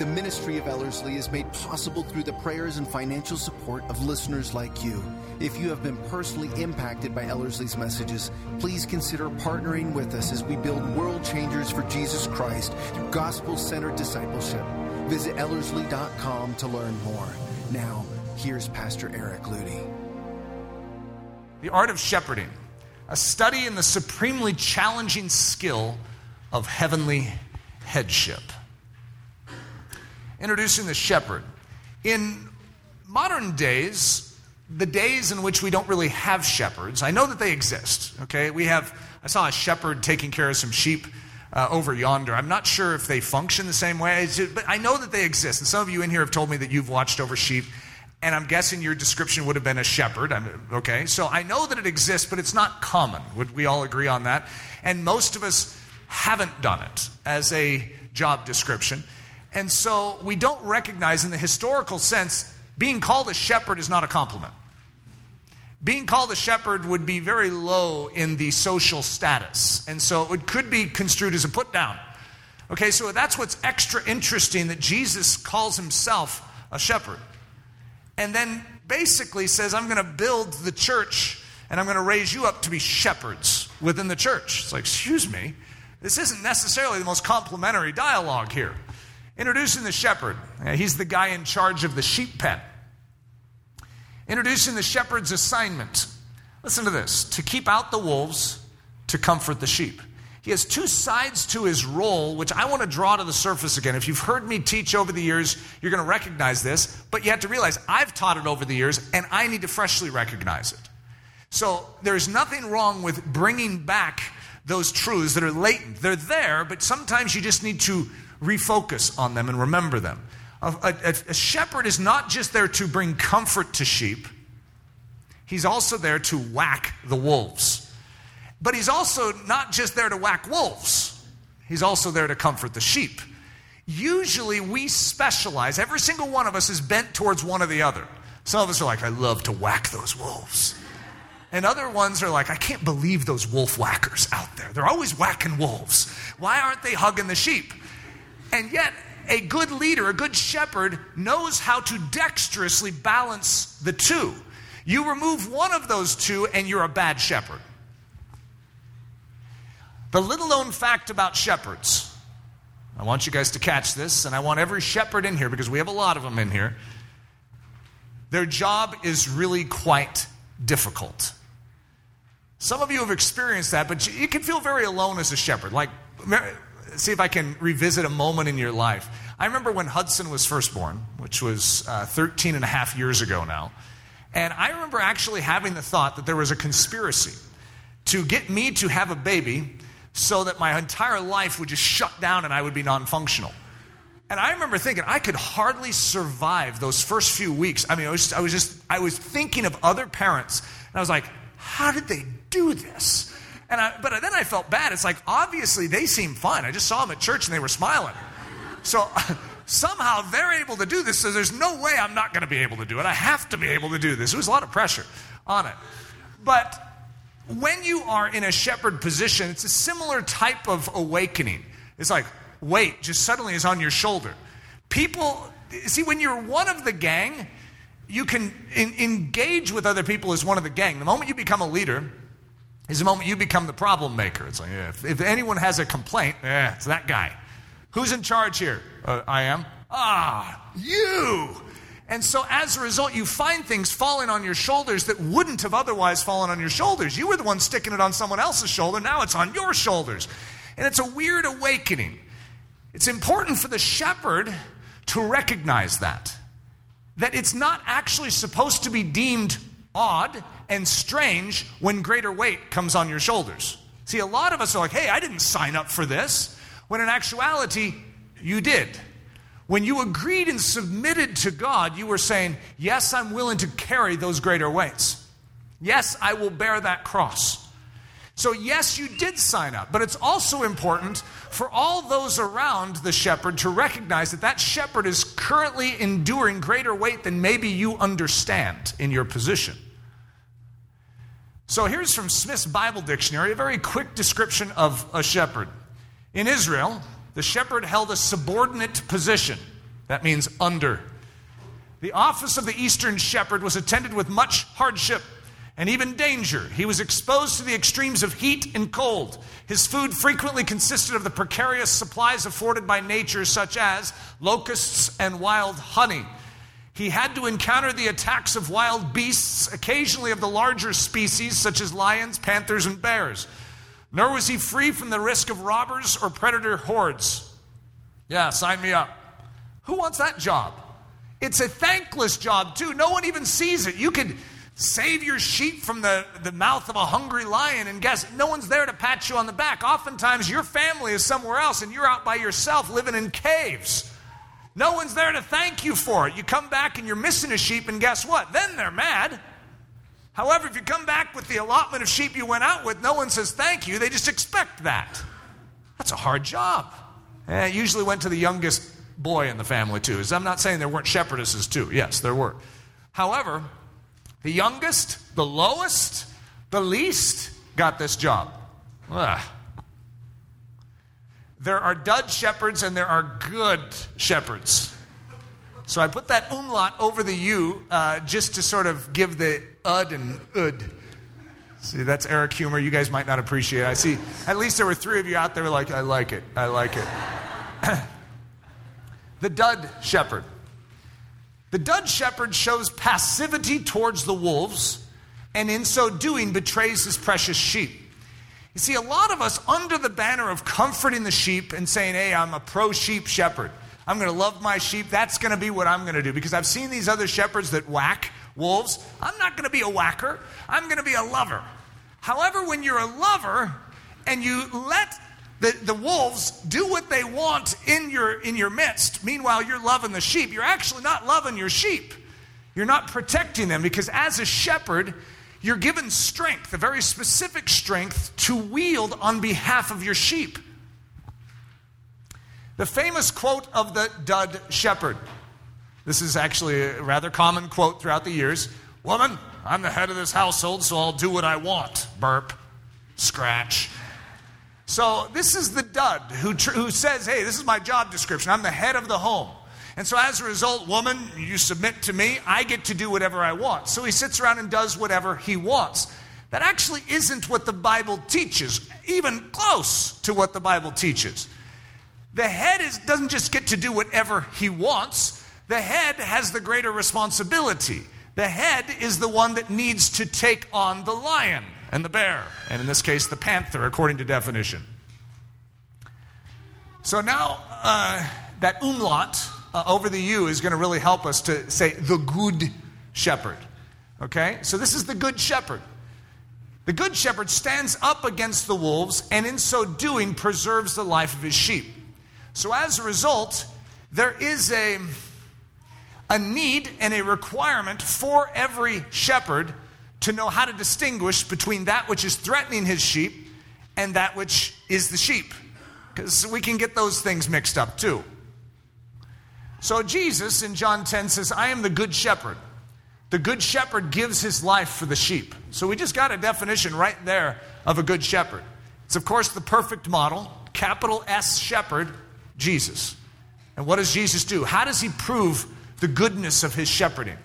The ministry of Ellerslie is made possible through the prayers and financial support of listeners like you. If you have been personally impacted by Ellerslie's messages, please consider partnering with us as we build world changers for Jesus Christ through gospel centered discipleship. Visit Ellerslie.com to learn more. Now, here's Pastor Eric Ludy. The Art of Shepherding, a study in the supremely challenging skill of heavenly headship. Introducing the shepherd. In modern days, the days in which we don't really have shepherds, I know that they exist, okay? We have, I saw a shepherd taking care of some sheep uh, over yonder. I'm not sure if they function the same way, but I know that they exist. And some of you in here have told me that you've watched over sheep, and I'm guessing your description would have been a shepherd. I'm, okay, so I know that it exists, but it's not common. Would we all agree on that? And most of us haven't done it as a job description. And so we don't recognize, in the historical sense, being called a shepherd is not a compliment. Being called a shepherd would be very low in the social status. And so it could be construed as a put down. Okay, so that's what's extra interesting that Jesus calls himself a shepherd. And then basically says, I'm going to build the church and I'm going to raise you up to be shepherds within the church. It's like, excuse me, this isn't necessarily the most complimentary dialogue here. Introducing the shepherd. He's the guy in charge of the sheep pen. Introducing the shepherd's assignment. Listen to this to keep out the wolves, to comfort the sheep. He has two sides to his role, which I want to draw to the surface again. If you've heard me teach over the years, you're going to recognize this, but you have to realize I've taught it over the years and I need to freshly recognize it. So there's nothing wrong with bringing back those truths that are latent. They're there, but sometimes you just need to refocus on them and remember them. A, a, a, shepherd is not just there to bring comfort to sheep, he's also there to whack the wolves. But he's also not just there to whack wolves, he's also there to comfort the sheep. Usually we specialize, every single one of us is bent towards one or the other. Some of us are like, I love to whack those wolves. And other ones are like, I can't believe those wolf whackers out there. They're always whacking wolves. Why aren't they hugging the sheep? And yet, a good leader, a good shepherd, knows how to dexterously balance the two. You remove one of those two, and you're a bad shepherd. The little known fact about shepherds, I want you guys to catch this, and I want every shepherd in here because we have a lot of them in here. Their job is really quite difficult. Some of you have experienced that, but you can feel very alone as a shepherd. Like, see if I can revisit a moment in your life. I remember when Hudson was first born, which was uh, 13 and a half years ago now. And I remember actually having the thought that there was a conspiracy to get me to have a baby so that my entire life would just shut down and I would be non functional. And I remember thinking I could hardly survive those first few weeks. I mean, I was, just, I was just, I was thinking of other parents, and I was like, how did they do this? And I, but then I felt bad. It's like, obviously, they seem fine. I just saw them at church and they were smiling. So somehow they're able to do this, so there's no way I'm not going to be able to do it. I have to be able to do this. There was a lot of pressure on it. But when you are in a shepherd position, it's a similar type of awakening. It's like, weight just suddenly is on your shoulder. People, see, when you're one of the gang, you can in, engage with other people as one of the gang. The moment you become a leader, is the moment you become the problem maker. It's like, yeah, if, if, anyone has a complaint, yeah, it's that guy. Who's in charge here? Uh, I am. Ah, you. And so as a result, you find things falling on your shoulders that wouldn't have otherwise fallen on your shoulders. You were the one sticking it on someone else's shoulder. Now it's on your shoulders. And it's a weird awakening. It's important for the shepherd to recognize that. That it's not actually supposed to be deemed odd and strange when greater weight comes on your shoulders. See, a lot of us are like, hey, I didn't sign up for this, when in actuality, you did. When you agreed and submitted to God, you were saying, yes, I'm willing to carry those greater weights. Yes, I will bear that cross. So, yes, you did sign up, but it's also important for all those around the shepherd to recognize that that shepherd is currently enduring greater weight than maybe you understand in your position. So, here's from Smith's Bible Dictionary a very quick description of a shepherd. In Israel, the shepherd held a subordinate position. That means under. The office of the eastern shepherd was attended with much hardship and even danger. He was exposed to the extremes of heat and cold. His food frequently consisted of the precarious supplies afforded by nature, such as locusts and wild honey. He had to encounter the attacks of wild beasts, occasionally of the larger species, such as lions, panthers, and bears. Nor was he free from the risk of robbers or predator hordes. Yeah, sign me up. Who wants that job? It's a thankless job, too. No one even sees it. You could Save your sheep from the, the mouth of a hungry lion, and guess no one's there to pat you on the back. Oftentimes, your family is somewhere else, and you're out by yourself living in caves. No one's there to thank you for it. You come back and you're missing a sheep, and guess what? Then they're mad. However, if you come back with the allotment of sheep you went out with, no one says thank you. They just expect that. That's a hard job. Eh, it usually went to the youngest boy in the family, too. I'm not saying there weren't shepherdesses, too. Yes, there were. However, the youngest, the lowest, the least got this job. Ugh. There are dud shepherds and there are good shepherds. So I put that umlaut over the U uh, just to sort of give the ud and ud. See, that's Eric humor. You guys might not appreciate it. I see, at least there were three of you out there like, I like it. I like it. the dud shepherd. The dud shepherd shows passivity towards the wolves, and in so doing betrays his precious sheep. You see, a lot of us, under the banner of comforting the sheep and saying, hey, I'm a pro sheep shepherd, I'm going to love my sheep, that's going to be what I'm going to do. Because I've seen these other shepherds that whack wolves. I'm not going to be a whacker, I'm going to be a lover. However, when you're a lover and you let the, the wolves do what they want in your, in your midst. Meanwhile, you're loving the sheep. You're actually not loving your sheep. You're not protecting them because as a shepherd, you're given strength, a very specific strength, to wield on behalf of your sheep. The famous quote of the dud shepherd. This is actually a rather common quote throughout the years. Woman, I'm the head of this household, so I'll do what I want. Burp, scratch. So this is the dud who, tr- who says, hey, this is my job description. I'm the head of the home. And so as a result, woman, you submit to me, I get to do whatever I want. So he sits around and does whatever he wants. That actually isn't what the Bible teaches, even close to what the Bible teaches. The head is, doesn't just get to do whatever he wants, the head has the greater responsibility. The head is the one that needs to take on the lion and the bear, and in this case, the panther, according to definition. So now, uh, that umlaut uh, over the U is going to really help us to say the good shepherd. Okay? So this is the good shepherd. The good shepherd stands up against the wolves and in so doing preserves the life of his sheep. So as a result, there is a, a need and a requirement for every shepherd to know how to distinguish between that which is threatening his sheep and that which is the sheep. Because we can get those things mixed up too. So Jesus in John 10 says, I am the good shepherd. The good shepherd gives his life for the sheep. So we just got a definition right there of a good shepherd. It's, of course, the perfect model, capital S shepherd, Jesus. And what does Jesus do? How does he prove the goodness of his shepherding?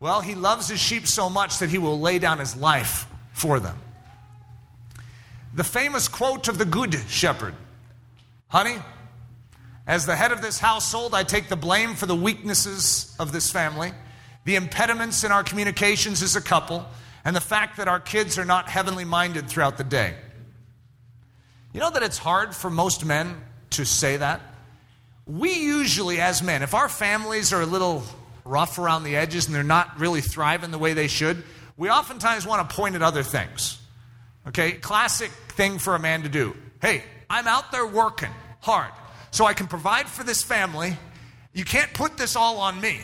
Well, he loves his sheep so much that he will lay down his life for them. The famous quote of the Good Shepherd Honey, as the head of this household, I take the blame for the weaknesses of this family, the impediments in our communications as a couple, and the fact that our kids are not heavenly minded throughout the day. You know that it's hard for most men to say that? We usually, as men, if our families are a little rough around the edges and they're not really thriving the way they should, we oftentimes want to point at other things. Okay, classic thing for a man to do. Hey, I'm out there working hard so I can provide for this family. You can't put this all on me.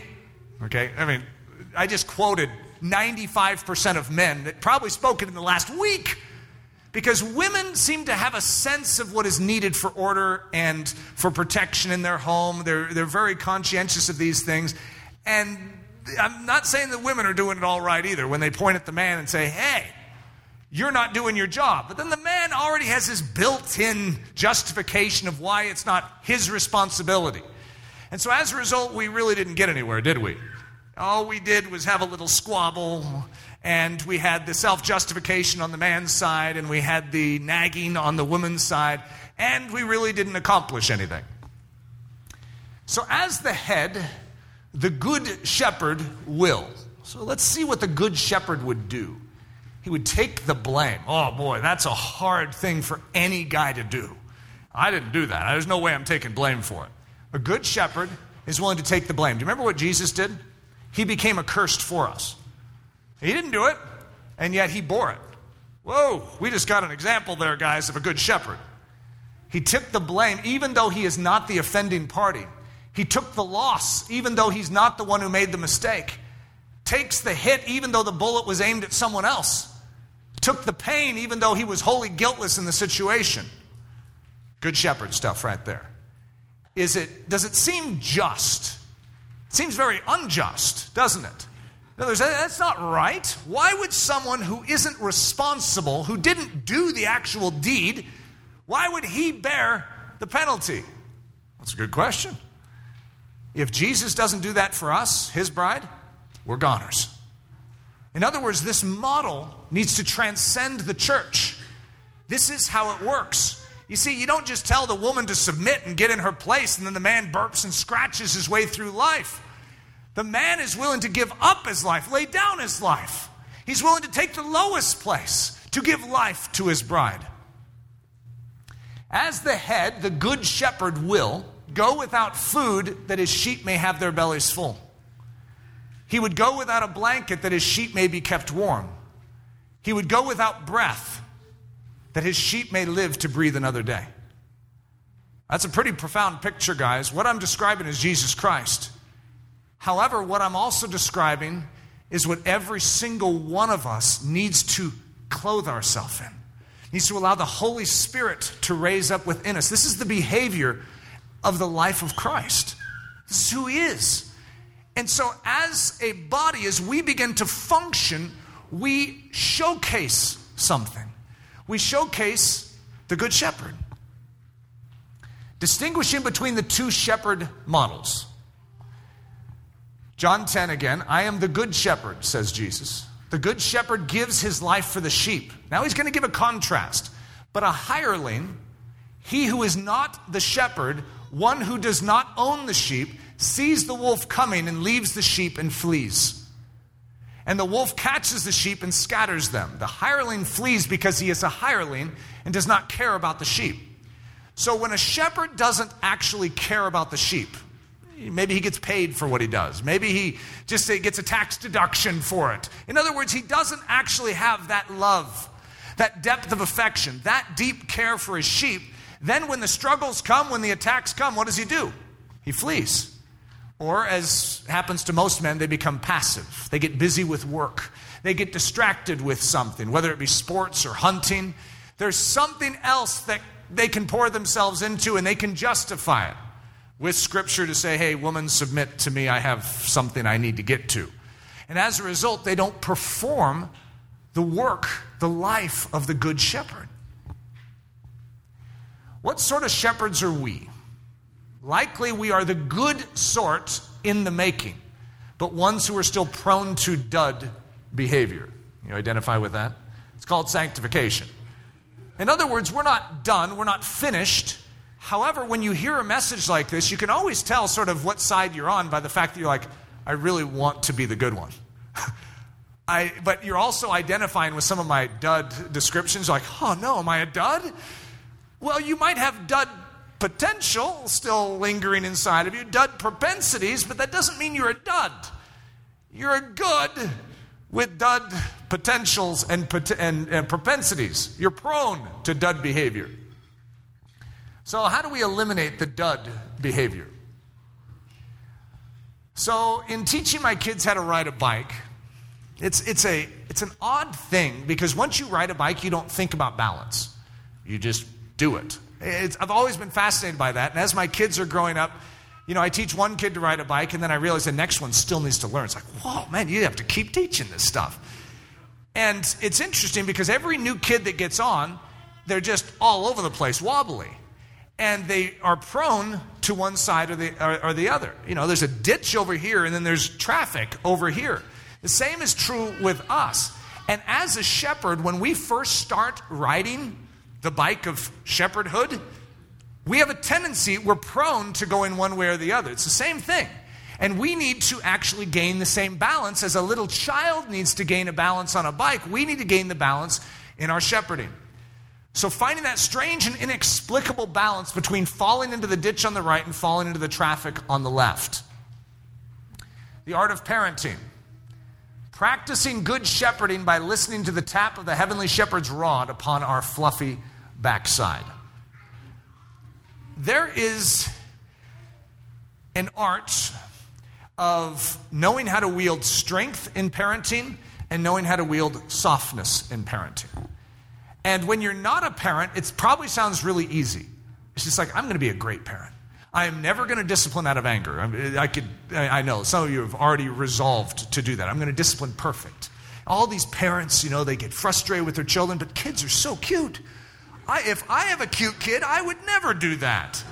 Okay, I mean, I just quoted 95% of men that probably spoken in the last week because women seem to have a sense of what is needed for order and for protection in their home. They're, they're very conscientious of these things. And I'm not saying that women are doing it all right either when they point at the man and say, hey, you're not doing your job. But then the man already has his built in justification of why it's not his responsibility. And so as a result, we really didn't get anywhere, did we? All we did was have a little squabble, and we had the self justification on the man's side, and we had the nagging on the woman's side, and we really didn't accomplish anything. So, as the head, the good shepherd will. So, let's see what the good shepherd would do. He would take the blame. Oh boy, that's a hard thing for any guy to do. I didn't do that. There's no way I'm taking blame for it. A good shepherd is willing to take the blame. Do you remember what Jesus did? He became accursed for us. He didn't do it, and yet he bore it. Whoa, we just got an example there, guys, of a good shepherd. He took the blame, even though he is not the offending party. He took the loss, even though he's not the one who made the mistake. Takes the hit, even though the bullet was aimed at someone else. Took the pain, even though he was wholly guiltless in the situation. Good shepherd stuff right there is it, does it seem just? It seems very unjust, doesn't it? In other words, that's not right. Why would someone who isn't responsible, who didn't do the actual deed, why would he bear the penalty? That's a good question. If Jesus doesn't do that for us, his bride, we're goners. In other words, this model needs to transcend the church. This is how it works. You see, you don't just tell the woman to submit and get in her place, and then the man burps and scratches his way through life. The man is willing to give up his life, lay down his life. He's willing to take the lowest place to give life to his bride. As the head, the good shepherd will go without food that his sheep may have their bellies full. He would go without a blanket that his sheep may be kept warm. He would go without breath that his sheep may live to breathe another day. That's a pretty profound picture, guys. What I'm describing is Jesus Christ. However, what I'm also describing is what every single one of us needs to clothe ourselves in. Needs to allow the Holy Spirit to raise up within us. This is the behavior of the life of Christ. This is who He is. And so, as a body, as we begin to function, we showcase something we showcase the Good Shepherd. Distinguishing between the two shepherd models. John 10 again, I am the Good Shepherd, says Jesus. The Good Shepherd gives his life for the sheep. Now he's going to give a contrast. But a hireling, he who is not the shepherd, one who does not own the sheep, sees the wolf coming and leaves the sheep and flees. And the wolf catches the sheep and scatters them. The hireling flees because he is a hireling and does not care about the sheep. So when a shepherd doesn't actually care about the sheep, maybe he gets paid for what he does. Maybe he just uh, gets a tax deduction for it. In other words, he doesn't actually have that love, that depth of affection, that deep care for his sheep. Then when the struggles come, when the attacks come, what does he do? He flees. Or, as happens to most men, they become passive. They get busy with work. They get distracted with something, whether it be sports or hunting. There's something else that they can pour themselves into and they can justify it with scripture to say, hey, woman, submit to me. I have something I need to get to. And as a result, they don't perform the work, the life of the good shepherd. What sort of shepherds are we? Likely we are the good sort in the making, but ones who are still prone to dud behavior. You identify with that? It's called sanctification. In other words, we're not done, we're not finished. However, when you hear a message like this, you can always tell sort of what side you're on by the fact that you're like, I really want to be the good one. I, but you're also identifying with some of my dud descriptions, like, oh no, am I a dud? Well, you might have dud potential still lingering inside of you, dud propensities, but that doesn't mean you're a dud. You're a good with dud potentials and, and, and propensities. You're prone to dud behavior. So, how do we eliminate the dud behavior? So, in teaching my kids how to ride a bike, It's, it's, a, it's an odd thing because once you ride a bike, you don't think about balance. You just do it. It's, I've always been fascinated by that. And as my kids are growing up, you know, I teach one kid to ride a bike, and then I realize the next one still needs to learn. It's like, whoa, man, you have to keep teaching this stuff. And it's interesting because every new kid that gets on, they're just all over the place, wobbly. And they are prone to one side or the, or, or the other. You know, there's a ditch over here, and then there's traffic over here. The same is true with us. And as a shepherd, when we first start riding the bike of shepherdhood, we have a tendency, we're prone to go in one way or the other. It's the same thing. And we need to actually gain the same balance as a little child needs to gain a balance on a bike. We need to gain the balance in our shepherding. So, finding that strange and inexplicable balance between falling into the ditch on the right and falling into the traffic on the left. The art of parenting. Practicing good shepherding by listening to the tap of the heavenly shepherd's rod upon our fluffy backside there is an art of knowing how to wield strength in parenting and knowing how to wield softness in parenting. And when you're not a parent, it probably sounds really easy. It's just like, I'm going to be a great parent. I am never going to discipline out of anger. I, could, I know some of you have already resolved to do that. I'm going to discipline perfect. All these parents, you know, they get frustrated with their children, but kids are so cute. I, if I have a cute kid, I would never do that.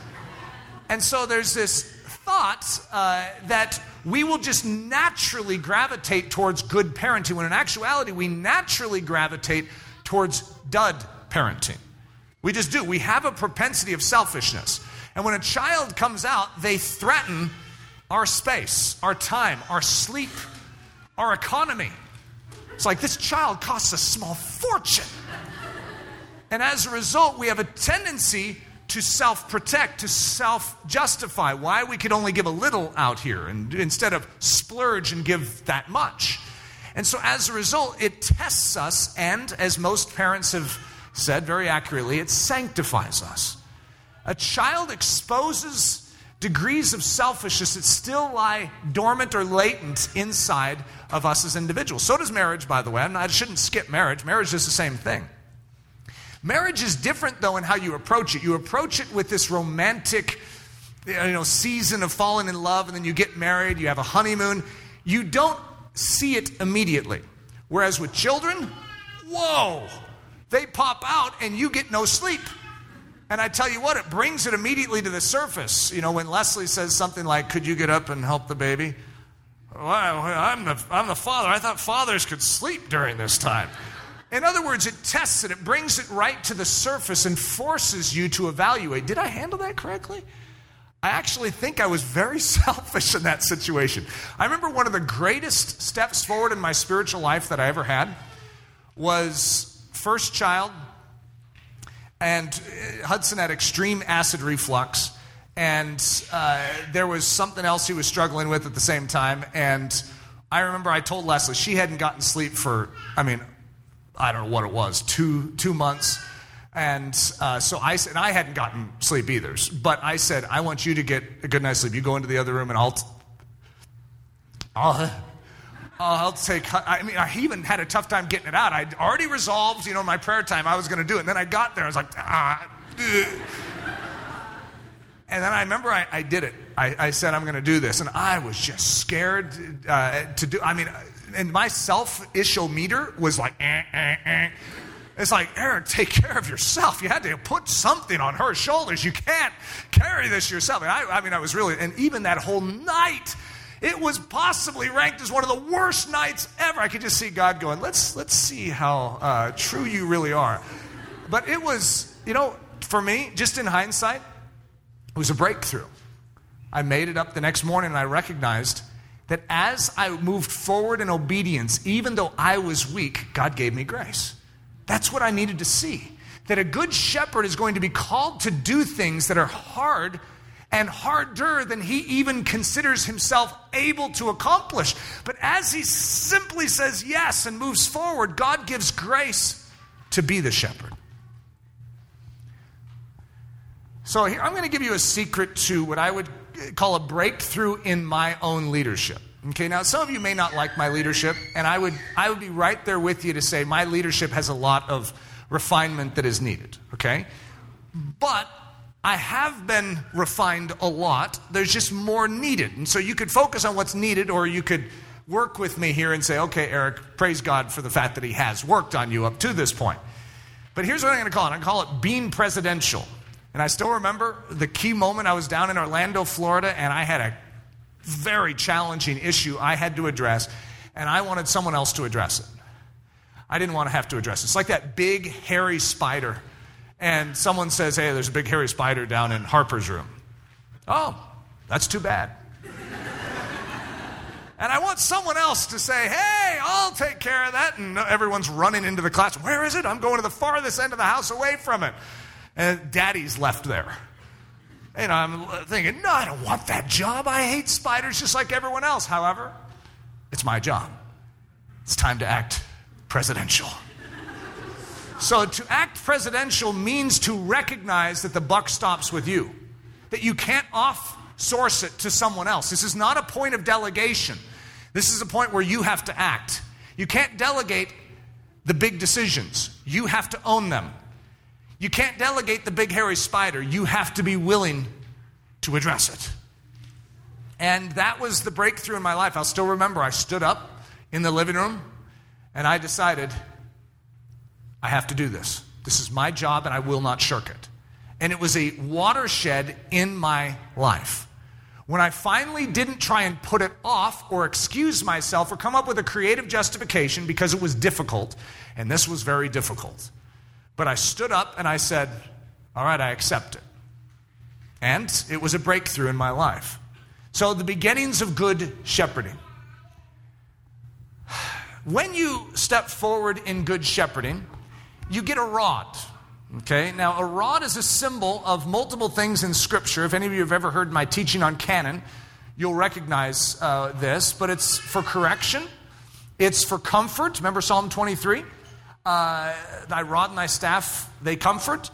And so there's this thought uh, that we will just naturally gravitate towards good parenting, when in actuality, we naturally gravitate towards dud parenting. We just do. We have a propensity of selfishness. And when a child comes out, they threaten our space, our time, our sleep, our economy. It's like this child costs a small fortune. And as a result, we have a tendency to self protect, to self justify why we could only give a little out here and instead of splurge and give that much. And so as a result, it tests us, and as most parents have said very accurately, it sanctifies us. A child exposes degrees of selfishness that still lie dormant or latent inside of us as individuals. So does marriage, by the way. I shouldn't skip marriage. Marriage is the same thing. Marriage is different, though, in how you approach it. You approach it with this romantic you know, season of falling in love, and then you get married, you have a honeymoon. You don't see it immediately. Whereas with children, whoa, they pop out and you get no sleep. And I tell you what, it brings it immediately to the surface. You know, when Leslie says something like, Could you get up and help the baby? Well, I'm the, I'm the father. I thought fathers could sleep during this time. In other words, it tests it, it brings it right to the surface and forces you to evaluate did I handle that correctly? I actually think I was very selfish in that situation. I remember one of the greatest steps forward in my spiritual life that I ever had was first child, and uh, Hudson had extreme acid reflux, and uh, there was something else he was struggling with at the same time. And I remember I told Leslie she hadn't gotten sleep for, I mean, I don't know what it was, two, two months. And uh, so I said, I hadn't gotten sleep either. But I said, I want you to get a good night's sleep. You go into the other room and I'll, t- I'll, I'll take, I mean, I even had a tough time getting it out. I'd already resolved, you know, my prayer time, I was going to do it. And then I got there, I was like, ah. And then I remember I, I did it. I, I, said, I'm going to do this. And I was just scared uh, to do I mean, and my self meter was like, eh, eh, eh. It's like, Eric, take care of yourself. You had to put something on her shoulders. You can't carry this yourself. And I, I mean, I was really, and even that whole night, it was possibly ranked as one of the worst nights ever. I could just see God going, let's, let's see how uh, true you really are. But it was, you know, for me, just in hindsight, it was a breakthrough. I made it up the next morning and I recognized that as I moved forward in obedience, even though I was weak, God gave me grace. That's what I needed to see. That a good shepherd is going to be called to do things that are hard and harder than he even considers himself able to accomplish. But as he simply says yes and moves forward, God gives grace to be the shepherd. So here, I'm going to give you a secret to what I would call a breakthrough in my own leadership. Okay, now some of you may not like my leadership, and I would, I would be right there with you to say my leadership has a lot of refinement that is needed, okay? But I have been refined a lot. There's just more needed. And so you could focus on what's needed, or you could work with me here and say, okay, Eric, praise God for the fact that He has worked on you up to this point. But here's what I'm going to call it I'm going to call it being presidential. And I still remember the key moment I was down in Orlando, Florida, and I had a very challenging issue I had to address, and I wanted someone else to address it. I didn't want to have to address it. It's like that big, hairy spider, and someone says, Hey, there's a big, hairy spider down in Harper's room. Oh, that's too bad. and I want someone else to say, Hey, I'll take care of that. And everyone's running into the class. Where is it? I'm going to the farthest end of the house away from it. And daddy's left there. And I'm thinking, no, I don't want that job. I hate spiders just like everyone else. However, it's my job. It's time to act presidential. so, to act presidential means to recognize that the buck stops with you, that you can't off source it to someone else. This is not a point of delegation. This is a point where you have to act. You can't delegate the big decisions, you have to own them. You can't delegate the big hairy spider. You have to be willing to address it. And that was the breakthrough in my life. I'll still remember I stood up in the living room and I decided I have to do this. This is my job and I will not shirk it. And it was a watershed in my life. When I finally didn't try and put it off or excuse myself or come up with a creative justification because it was difficult, and this was very difficult. But I stood up and I said, All right, I accept it. And it was a breakthrough in my life. So, the beginnings of good shepherding. When you step forward in good shepherding, you get a rod. Okay, now a rod is a symbol of multiple things in Scripture. If any of you have ever heard my teaching on canon, you'll recognize uh, this, but it's for correction, it's for comfort. Remember Psalm 23? Uh, thy rod and thy staff, they comfort.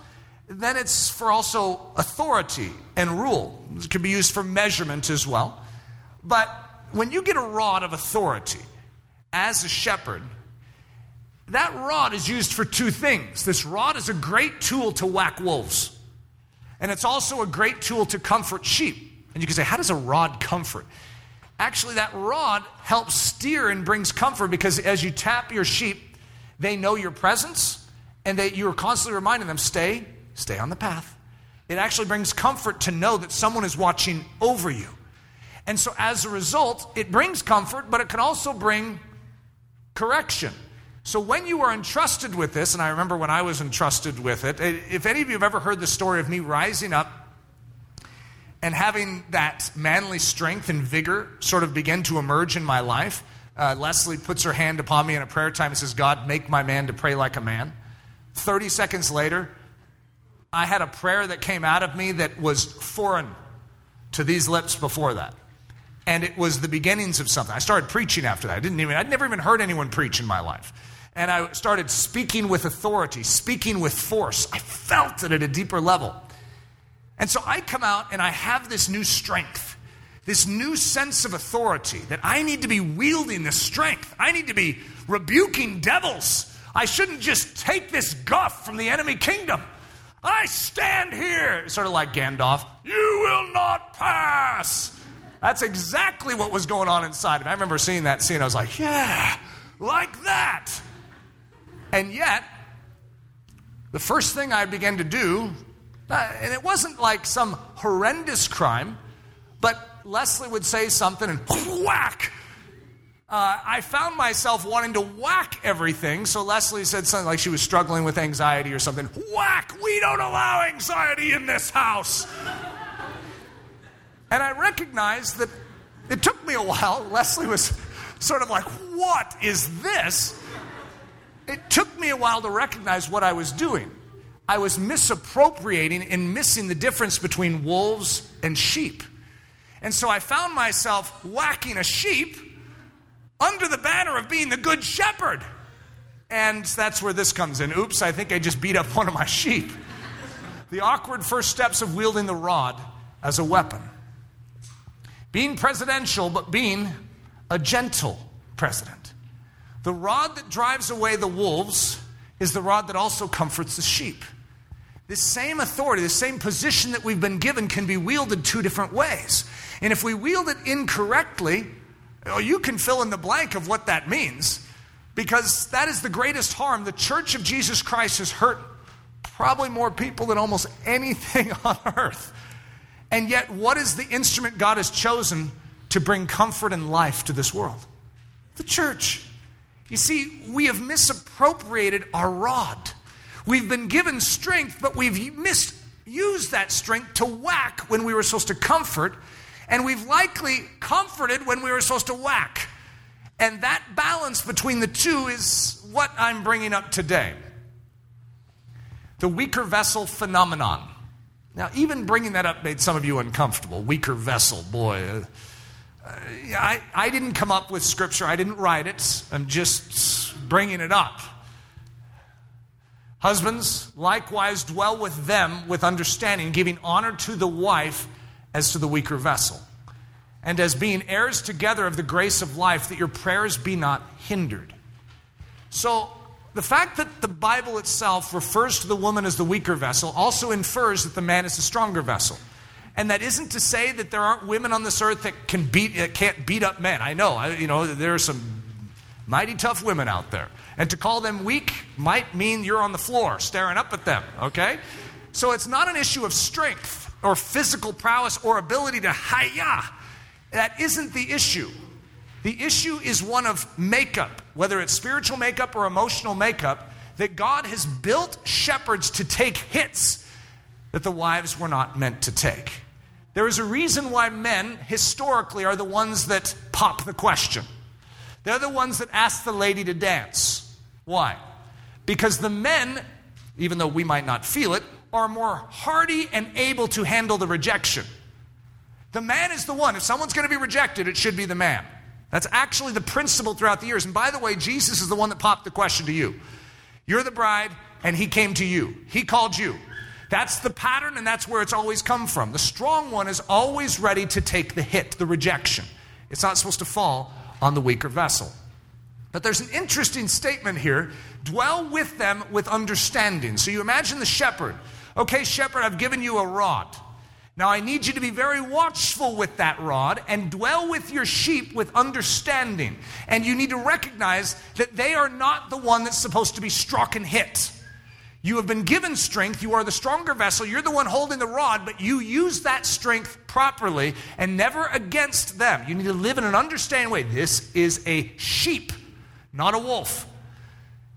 Then it's for also authority and rule. It can be used for measurement as well. But when you get a rod of authority as a shepherd, that rod is used for two things. This rod is a great tool to whack wolves, and it's also a great tool to comfort sheep. And you can say, How does a rod comfort? Actually, that rod helps steer and brings comfort because as you tap your sheep, they know your presence and that you're constantly reminding them, stay, stay on the path. It actually brings comfort to know that someone is watching over you. And so as a result, it brings comfort, but it can also bring correction. So when you are entrusted with this, and I remember when I was entrusted with it, eh, if any of you have ever heard the story of me rising up and having that manly strength and vigor sort of begin to emerge in my life, uh, Leslie puts her hand upon me in a prayer time and says, God, make my man to pray like a man. 30 seconds later, I had a prayer that came out of me that was foreign to these lips before that. And it was the beginnings of something. I started preaching after that. I didn't even, I'd never even heard anyone preach in my life. And I started speaking with authority, speaking with force. I felt it at a deeper level. And so I come out and I have this new strength this new sense of authority that I need to be wielding this strength. I need to be rebuking devils. I shouldn't just take this guff from the enemy kingdom. I stand here, sort of like Gandalf, you will not pass. That's exactly what was going on inside of me. I remember seeing that scene. I was like, yeah, like that. And yet, the first thing I began to do, uh, and it wasn't like some horrendous crime, but Leslie would say something and whack. Uh, I found myself wanting to whack everything. So Leslie said something like she was struggling with anxiety or something. Whack! We don't allow anxiety in this house. and I recognized that it took me a while. Leslie was sort of like, What is this? It took me a while to recognize what I was doing. I was misappropriating and missing the difference between wolves and sheep. And so I found myself whacking a sheep under the banner of being the good shepherd. And that's where this comes in. Oops, I think I just beat up one of my sheep. the awkward first steps of wielding the rod as a weapon. Being presidential, but being a gentle president. The rod that drives away the wolves is the rod that also comforts the sheep. This same authority, the same position that we've been given can be wielded two different ways. And if we wield it incorrectly, oh, you can fill in the blank of what that means because that is the greatest harm. The church of Jesus Christ has hurt probably more people than almost anything on earth. And yet, what is the instrument God has chosen to bring comfort and life to this world? The church. You see, we have misappropriated our rod. We've been given strength, but we've misused that strength to whack when we were supposed to comfort, and we've likely comforted when we were supposed to whack. And that balance between the two is what I'm bringing up today. The weaker vessel phenomenon. Now, even bringing that up made some of you uncomfortable. Weaker vessel, boy. Uh, I, I didn't come up with scripture, I didn't write it. I'm just bringing it up. Husbands, likewise, dwell with them with understanding, giving honor to the wife as to the weaker vessel, and as being heirs together of the grace of life, that your prayers be not hindered. So, the fact that the Bible itself refers to the woman as the weaker vessel also infers that the man is the stronger vessel. And that isn't to say that there aren't women on this earth that can beat that can't beat up men. I know, I, you know, there are some mighty tough women out there. And to call them weak might mean you're on the floor staring up at them, okay? So it's not an issue of strength or physical prowess or ability to hiya. That isn't the issue. The issue is one of makeup, whether it's spiritual makeup or emotional makeup, that God has built shepherds to take hits that the wives were not meant to take. There is a reason why men, historically, are the ones that pop the question. They're the ones that ask the lady to dance. Why? Because the men, even though we might not feel it, are more hardy and able to handle the rejection. The man is the one. If someone's going to be rejected, it should be the man. That's actually the principle throughout the years. And by the way, Jesus is the one that popped the question to you. You're the bride, and he came to you. He called you. That's the pattern, and that's where it's always come from. The strong one is always ready to take the hit, the rejection. It's not supposed to fall on the weaker vessel. But there's an interesting statement here dwell with them with understanding. So you imagine the shepherd. Okay, shepherd, I've given you a rod. Now, I need you to be very watchful with that rod and dwell with your sheep with understanding. And you need to recognize that they are not the one that's supposed to be struck and hit. You have been given strength. You are the stronger vessel. You're the one holding the rod, but you use that strength properly and never against them. You need to live in an understanding way. This is a sheep, not a wolf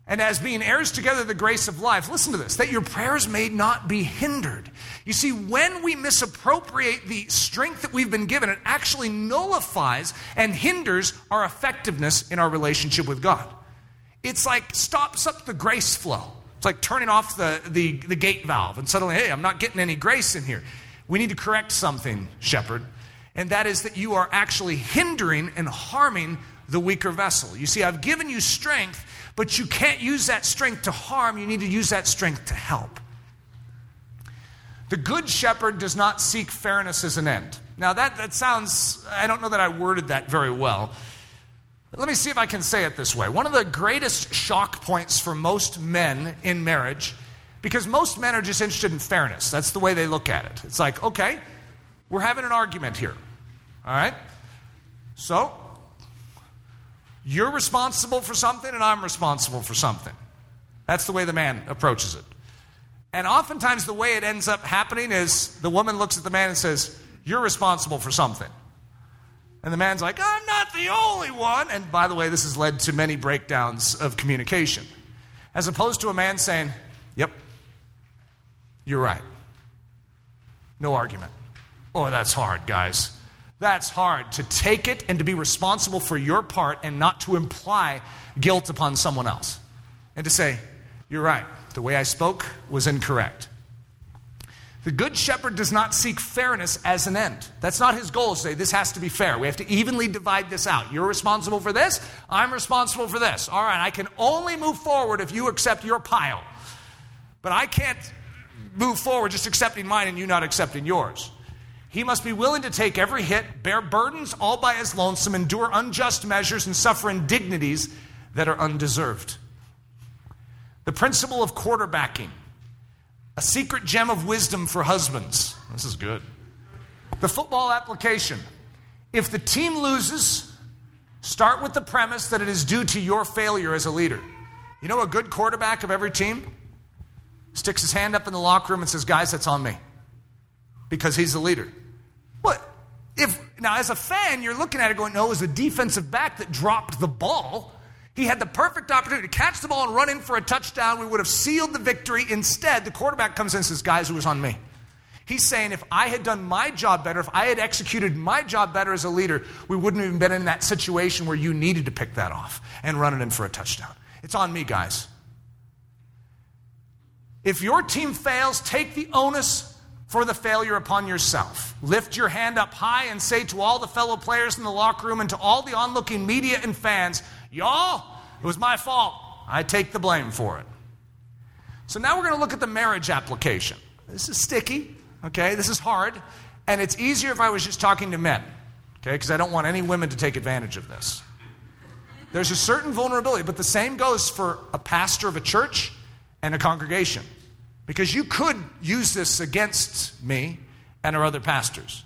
and as being heirs together the grace of life, listen to this, that your prayers may not be hindered. You see, when we misappropriate the strength that we've been given, it actually nullifies and hinders our effectiveness in our relationship with God. It's like stops up the grace flow. It's like turning off the, the, the gate valve and suddenly, hey, I'm not getting any grace in here. We need to correct something, shepherd, and that is that you are actually hindering and harming the weaker vessel. You see, I've given you strength but you can't use that strength to harm, you need to use that strength to help. The good shepherd does not seek fairness as an end. Now, that, that sounds, I don't know that I worded that very well. Let me see if I can say it this way. One of the greatest shock points for most men in marriage, because most men are just interested in fairness. That's the way they look at it. It's like, okay, we're having an argument here. All right? So, you're responsible for something, and I'm responsible for something. That's the way the man approaches it. And oftentimes, the way it ends up happening is the woman looks at the man and says, You're responsible for something. And the man's like, I'm not the only one. And by the way, this has led to many breakdowns of communication. As opposed to a man saying, Yep, you're right. No argument. Oh, that's hard, guys. That's hard to take it and to be responsible for your part and not to imply guilt upon someone else. And to say, You're right, the way I spoke was incorrect. The good shepherd does not seek fairness as an end. That's not his goal to say, This has to be fair. We have to evenly divide this out. You're responsible for this, I'm responsible for this. All right, I can only move forward if you accept your pile. But I can't move forward just accepting mine and you not accepting yours. He must be willing to take every hit, bear burdens all by his lonesome, endure unjust measures, and suffer indignities that are undeserved. The principle of quarterbacking, a secret gem of wisdom for husbands. This is good. The football application. If the team loses, start with the premise that it is due to your failure as a leader. You know, a good quarterback of every team sticks his hand up in the locker room and says, Guys, that's on me. Because he's the leader. If now as a fan, you're looking at it going, no, it was the defensive back that dropped the ball. He had the perfect opportunity to catch the ball and run in for a touchdown. We would have sealed the victory. Instead, the quarterback comes in and says, Guys, it was on me. He's saying, if I had done my job better, if I had executed my job better as a leader, we wouldn't have been in that situation where you needed to pick that off and run it in for a touchdown. It's on me, guys. If your team fails, take the onus for the failure upon yourself. Lift your hand up high and say to all the fellow players in the locker room and to all the onlooking media and fans, Y'all, it was my fault. I take the blame for it. So now we're going to look at the marriage application. This is sticky, okay? This is hard. And it's easier if I was just talking to men, okay? Because I don't want any women to take advantage of this. There's a certain vulnerability, but the same goes for a pastor of a church and a congregation. Because you could use this against me and our other pastors.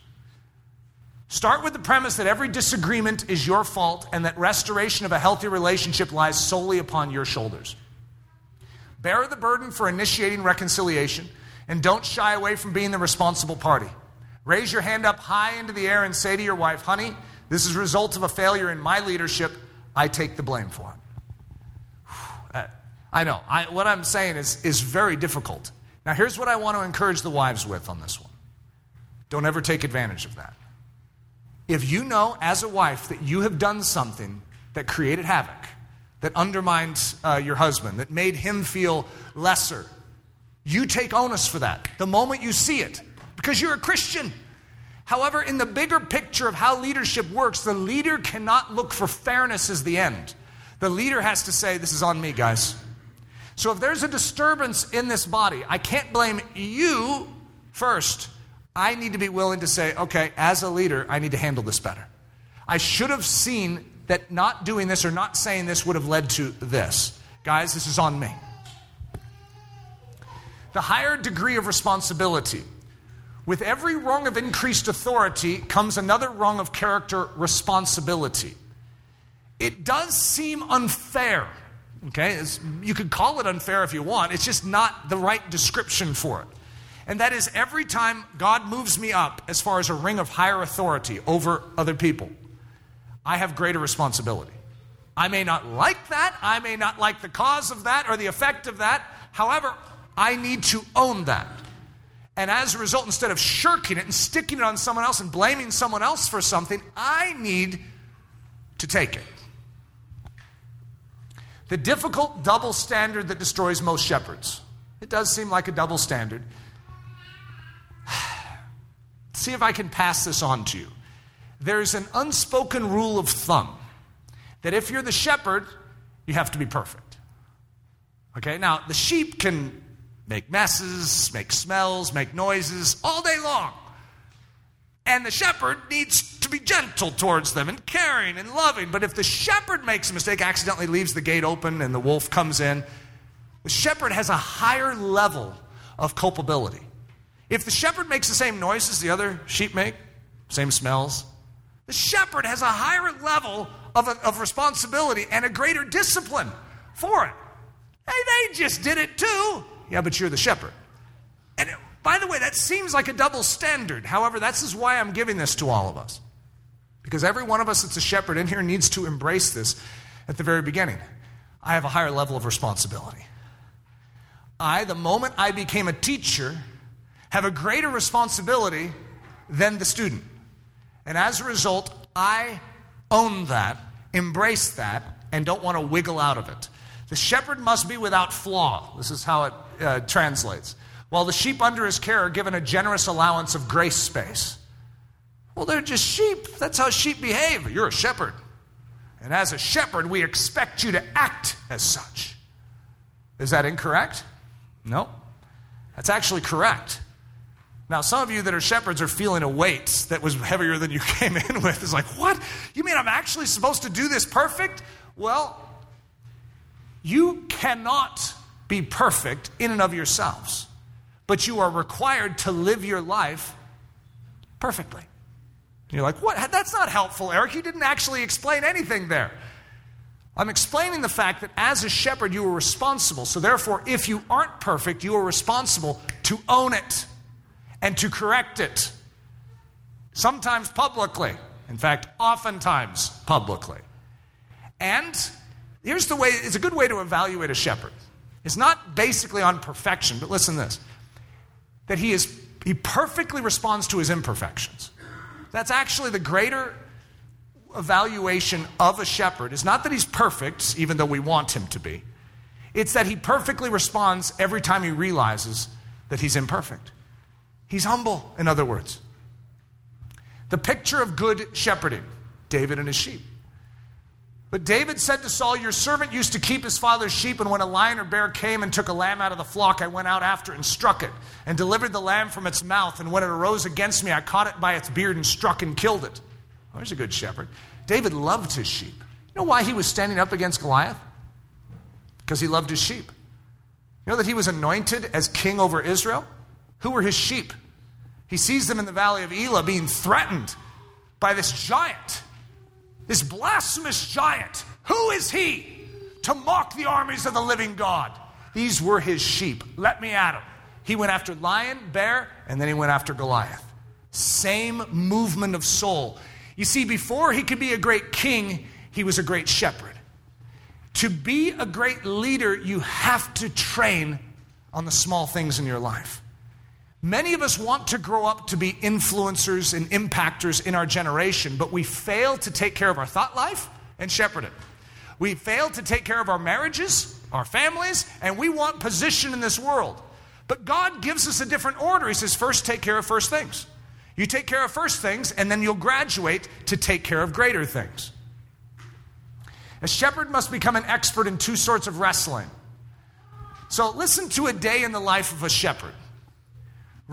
Start with the premise that every disagreement is your fault and that restoration of a healthy relationship lies solely upon your shoulders. Bear the burden for initiating reconciliation and don't shy away from being the responsible party. Raise your hand up high into the air and say to your wife, honey, this is a result of a failure in my leadership. I take the blame for it. I know. I, what I'm saying is, is very difficult. Now, here's what I want to encourage the wives with on this one don't ever take advantage of that. If you know as a wife that you have done something that created havoc, that undermined uh, your husband, that made him feel lesser, you take onus for that the moment you see it because you're a Christian. However, in the bigger picture of how leadership works, the leader cannot look for fairness as the end. The leader has to say, This is on me, guys. So if there's a disturbance in this body, I can't blame you first. I need to be willing to say, okay, as a leader, I need to handle this better. I should have seen that not doing this or not saying this would have led to this. Guys, this is on me. The higher degree of responsibility. With every rung of increased authority comes another rung of character responsibility. It does seem unfair. Okay, it's, you could call it unfair if you want. It's just not the right description for it. And that is every time God moves me up as far as a ring of higher authority over other people, I have greater responsibility. I may not like that. I may not like the cause of that or the effect of that. However, I need to own that. And as a result, instead of shirking it and sticking it on someone else and blaming someone else for something, I need to take it. The difficult double standard that destroys most shepherds. It does seem like a double standard. See if I can pass this on to you. There's an unspoken rule of thumb that if you're the shepherd, you have to be perfect. Okay, now the sheep can make messes, make smells, make noises all day long. And the shepherd needs be gentle towards them and caring and loving. But if the shepherd makes a mistake, accidentally leaves the gate open, and the wolf comes in, the shepherd has a higher level of culpability. If the shepherd makes the same noises the other sheep make, same smells, the shepherd has a higher level of, of responsibility and a greater discipline for it. Hey, they just did it too. Yeah, but you're the shepherd. And it, by the way, that seems like a double standard. However, that's why I'm giving this to all of us. Because every one of us that's a shepherd in here needs to embrace this at the very beginning. I have a higher level of responsibility. I, the moment I became a teacher, have a greater responsibility than the student. And as a result, I own that, embrace that, and don't want to wiggle out of it. The shepherd must be without flaw. This is how it uh, translates while the sheep under his care are given a generous allowance of grace space. Well, they're just sheep. That's how sheep behave. You're a shepherd. And as a shepherd, we expect you to act as such. Is that incorrect? No. That's actually correct. Now, some of you that are shepherds are feeling a weight that was heavier than you came in with. It's like, what? You mean I'm actually supposed to do this perfect? Well, you cannot be perfect in and of yourselves, but you are required to live your life perfectly. You're like, what? That's not helpful, Eric. You didn't actually explain anything there. I'm explaining the fact that as a shepherd, you are responsible. So, therefore, if you aren't perfect, you are responsible to own it and to correct it. Sometimes publicly. In fact, oftentimes publicly. And here's the way it's a good way to evaluate a shepherd. It's not basically on perfection, but listen to this that he is he perfectly responds to his imperfections. That's actually the greater evaluation of a shepherd. It's not that he's perfect, even though we want him to be. It's that he perfectly responds every time he realizes that he's imperfect. He's humble, in other words. The picture of good shepherding David and his sheep. But David said to Saul, Your servant used to keep his father's sheep, and when a lion or bear came and took a lamb out of the flock, I went out after and struck it, and delivered the lamb from its mouth. And when it arose against me, I caught it by its beard and struck and killed it. Oh, there's a good shepherd. David loved his sheep. You know why he was standing up against Goliath? Because he loved his sheep. You know that he was anointed as king over Israel? Who were his sheep? He sees them in the valley of Elah being threatened by this giant, this blasphemous giant. Who is he to mock the armies of the living God? These were his sheep. Let me at him. He went after lion, bear, and then he went after Goliath. Same movement of soul. You see, before he could be a great king, he was a great shepherd. To be a great leader, you have to train on the small things in your life. Many of us want to grow up to be influencers and impactors in our generation, but we fail to take care of our thought life and shepherd it. We fail to take care of our marriages, our families, and we want position in this world. But God gives us a different order. He says, first take care of first things. You take care of first things, and then you'll graduate to take care of greater things. A shepherd must become an expert in two sorts of wrestling. So listen to a day in the life of a shepherd.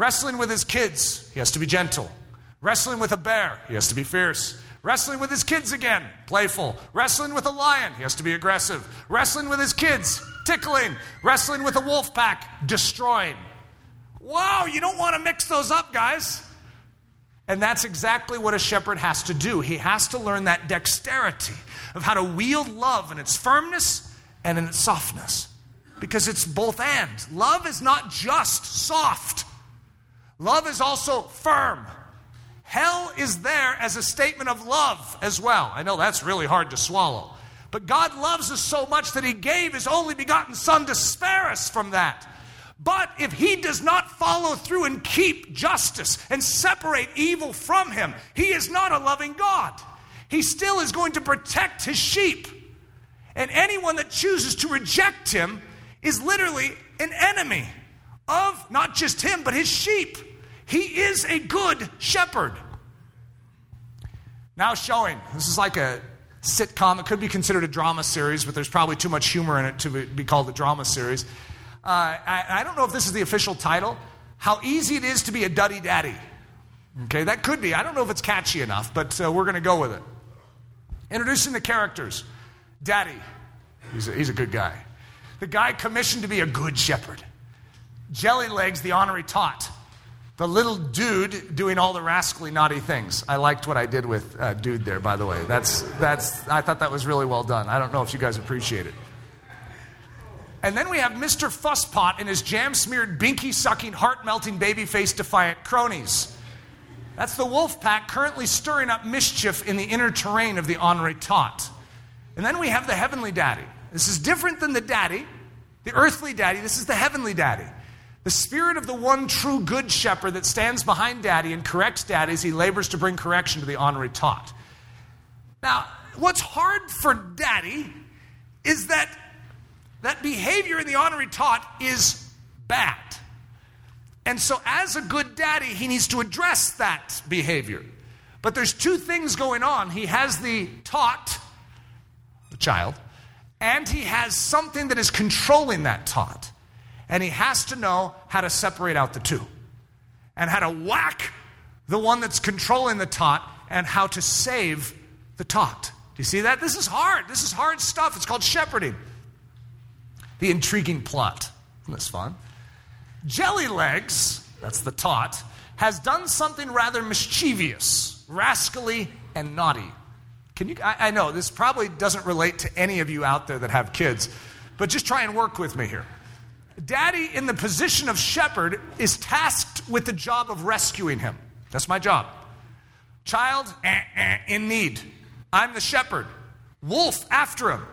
Wrestling with his kids, he has to be gentle. Wrestling with a bear, he has to be fierce. Wrestling with his kids again, playful. Wrestling with a lion, he has to be aggressive. Wrestling with his kids, tickling. Wrestling with a wolf pack, destroying. Wow, you don't want to mix those up, guys. And that's exactly what a shepherd has to do. He has to learn that dexterity of how to wield love in its firmness and in its softness. Because it's both and. Love is not just soft, Love is also firm. Hell is there as a statement of love as well. I know that's really hard to swallow. But God loves us so much that He gave His only begotten Son to spare us from that. But if He does not follow through and keep justice and separate evil from Him, He is not a loving God. He still is going to protect His sheep. And anyone that chooses to reject Him is literally an enemy of not just Him, but His sheep. He is a good shepherd. Now, showing this is like a sitcom. It could be considered a drama series, but there's probably too much humor in it to be called a drama series. Uh, I, I, don't know if this is the official title. How easy it is to be a duddy daddy. Okay, that could be. I don't know if it's catchy enough, but uh, we're going to go with it. Introducing the characters. Daddy, he's a, he's a good guy. The guy commissioned to be a good shepherd. Jelly Legs, the honorary tot the little dude doing all the rascally naughty things. I liked what I did with uh, dude there, by the way. That's, that's, I thought that was really well done. I don't know if you guys appreciate it. And then we have Mr. Fusspot and his jam smeared, binky sucking, heart melting, baby face defiant cronies. That's the wolf pack currently stirring up mischief in the inner terrain of the honorary tot. And then we have the heavenly daddy. This is different than the daddy, the earthly daddy. This is the heavenly daddy. The spirit of the one true good shepherd that stands behind daddy and corrects daddy as he labors to bring correction to the honorary tot. Now, what's hard for daddy is that that behavior in the honorary tot is bad. And so, as a good daddy, he needs to address that behavior. But there's two things going on. He has the tot, the child, and he has something that is controlling that tot and he has to know how to separate out the two. and how to whack the one that's controlling the tot and how to save the tot. Do you see that? This is hard. This is hard stuff. It's called shepherding. The intriguing plot. Isn't this fun? Jelly Legs, that's the tot, has done something rather mischievous, rascally, and naughty. Can you, I, I know this probably doesn't relate to any of you out there that have kids, but just try and work with me here. Daddy, in the position of shepherd, is tasked with the job of rescuing him. That's my job. Child eh, eh, in need. I'm the shepherd. Wolf after him.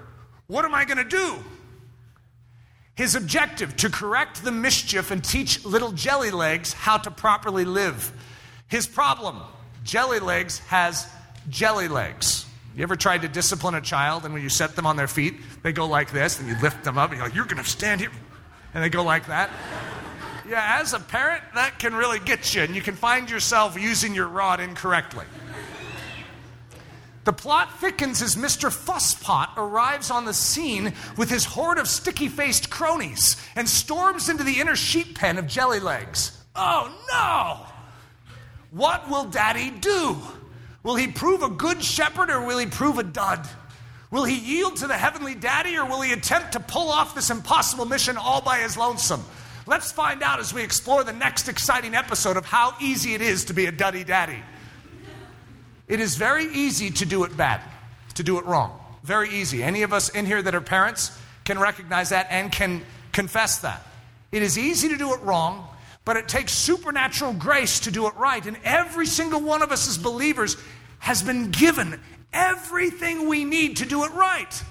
What am I going to do? His objective to correct the mischief and teach little jelly legs how to properly live. His problem jelly legs has jelly legs. You ever tried to discipline a child and when you set them on their feet, they go like this and you lift them up and you're like, you're going to stand here. And they go like that. Yeah, as a parent, that can really get you and you can find yourself using your rod incorrectly. The plot thickens as Mr. Fusspot arrives on the scene with his horde of sticky faced cronies and storms into the inner sheep pen of Jellylegs. Oh no! What will Daddy do? Will he prove a good shepherd or will he prove a dud? Will he yield to the heavenly daddy or will he attempt to pull off this impossible mission all by his lonesome? Let's find out as we explore the next exciting episode of how easy it is to be a duddy daddy. It is very easy to do it bad, to do it wrong. Very easy. Any of us in here that are parents can recognize that and can confess that. It is easy to do it wrong, but it takes supernatural grace to do it right. And every single one of us as believers has been given everything we need to do it right.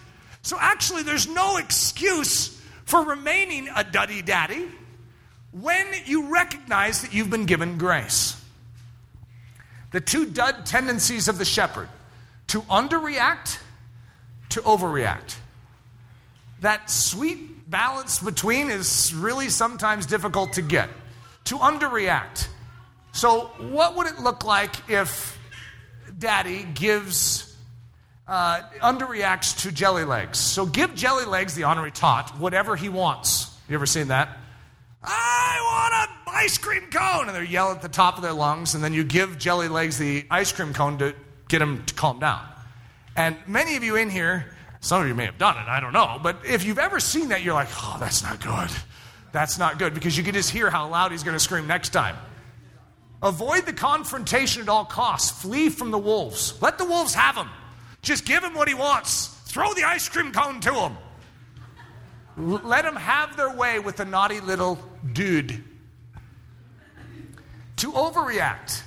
So actually, there's no excuse for remaining a duddy daddy when you recognize that you've been given grace. The two dud tendencies of the shepherd to underreact, to overreact. That sweet balance between is really sometimes difficult to get. To underreact. So, what would it look like if daddy gives uh, underreacts to jelly legs. So give jelly legs the honorary tot whatever he wants. You ever seen that? I want an ice cream cone, and they yell at the top of their lungs, and then you give jelly legs the ice cream cone to get him to calm down. And many of you in here, some of you may have done it, I don't know, but if you've ever seen that, you're like, oh, that's not good. That's not good because you can just hear how loud he's going to scream next time. Avoid the confrontation at all costs. Flee from the wolves. Let the wolves have him. Just give him what he wants. Throw the ice cream cone to him. Let them have their way with the naughty little dude. To overreact,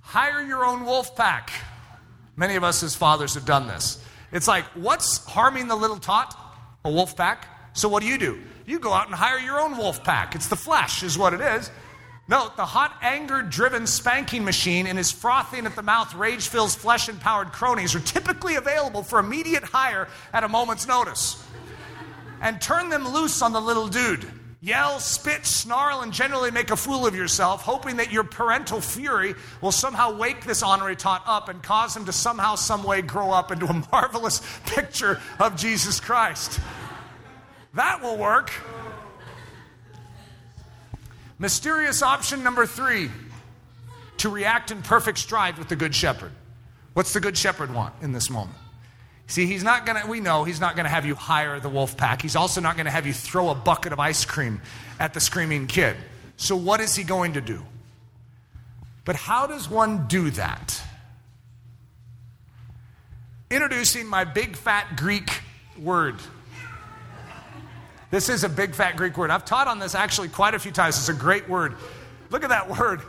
hire your own wolf pack. Many of us as fathers have done this. It's like, what's harming the little tot? A wolf pack. So what do you do? You go out and hire your own wolf pack. It's the flesh, is what it is. Note, the hot anger driven spanking machine and his frothing at the mouth, rage filled, flesh empowered cronies are typically available for immediate hire at a moment's notice. And turn them loose on the little dude. Yell, spit, snarl, and generally make a fool of yourself, hoping that your parental fury will somehow wake this honorary tot up and cause him to somehow, some way grow up into a marvelous picture of Jesus Christ. That will work. Mysterious option number three to react in perfect stride with the Good Shepherd. What's the Good Shepherd want in this moment? See, he's not going to, we know he's not going to have you hire the wolf pack. He's also not going to have you throw a bucket of ice cream at the screaming kid. So, what is he going to do? But how does one do that? Introducing my big fat Greek word this is a big fat Greek word. I've taught on this actually quite a few times. It's a great word. Look at that word.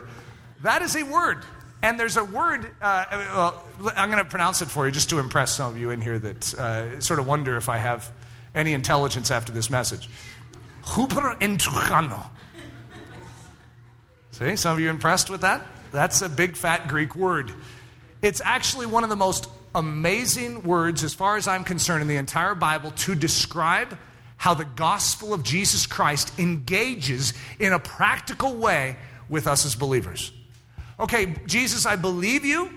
That is a word. And there's a word, uh, well, I'm going to pronounce it for you just to impress some of you in here that uh, sort of wonder if I have any intelligence after this message. Huper entuchano. See, some of you impressed with that? That's a big fat Greek word. It's actually one of the most amazing words, as far as I'm concerned, in the entire Bible to describe how the gospel of Jesus Christ engages in a practical way with us as believers. Okay, Jesus, I believe you.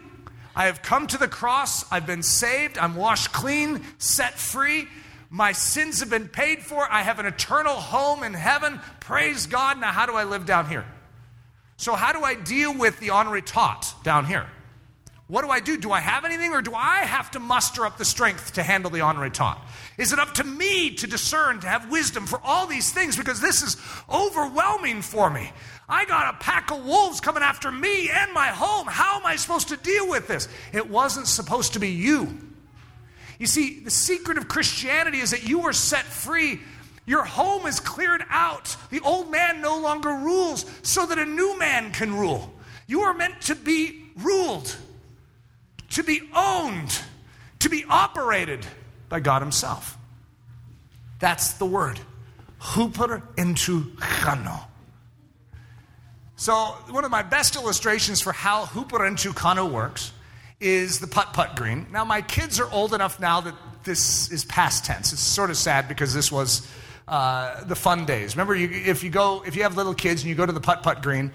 I have come to the cross. I've been saved. I'm washed clean, set free. My sins have been paid for. I have an eternal home in heaven. Praise God. Now, how do I live down here? So, how do I deal with the honorary tot down here? What do I do? Do I have anything or do I have to muster up the strength to handle the honorary tot? Is it up to me to discern, to have wisdom for all these things? Because this is overwhelming for me. I got a pack of wolves coming after me and my home. How am I supposed to deal with this? It wasn't supposed to be you. You see, the secret of Christianity is that you are set free. Your home is cleared out. The old man no longer rules so that a new man can rule. You are meant to be ruled, to be owned, to be operated by God Himself. That's the word. Huper into chano. So, one of my best illustrations for how huperentuchano works is the putt putt green. Now, my kids are old enough now that this is past tense. It's sort of sad because this was uh, the fun days. Remember, you, if you go, if you have little kids and you go to the putt putt green,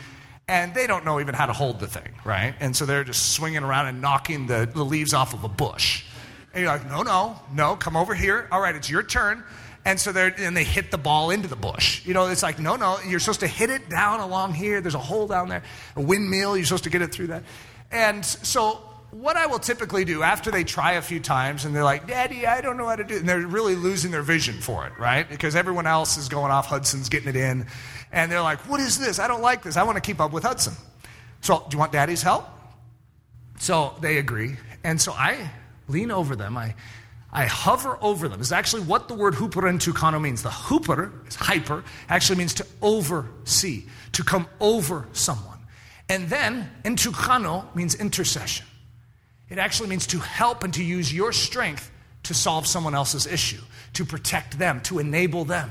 and they don't know even how to hold the thing, right? And so they're just swinging around and knocking the, the leaves off of a bush. And you're like, no, no, no, come over here. All right, it's your turn. And so they and they hit the ball into the bush. You know, it's like, no, no, you're supposed to hit it down along here. There's a hole down there, a windmill. You're supposed to get it through that. And so what I will typically do after they try a few times and they're like, Daddy, I don't know how to do it. And they're really losing their vision for it, right? Because everyone else is going off, Hudson's getting it in. And they're like, What is this? I don't like this. I want to keep up with Hudson. So, do you want Daddy's help? So they agree. And so I lean over them. I I hover over them. Is actually what the word huperentuchano means. The huper is hyper, actually means to oversee, to come over someone. And then entuchano means intercession. It actually means to help and to use your strength to solve someone else's issue, to protect them, to enable them.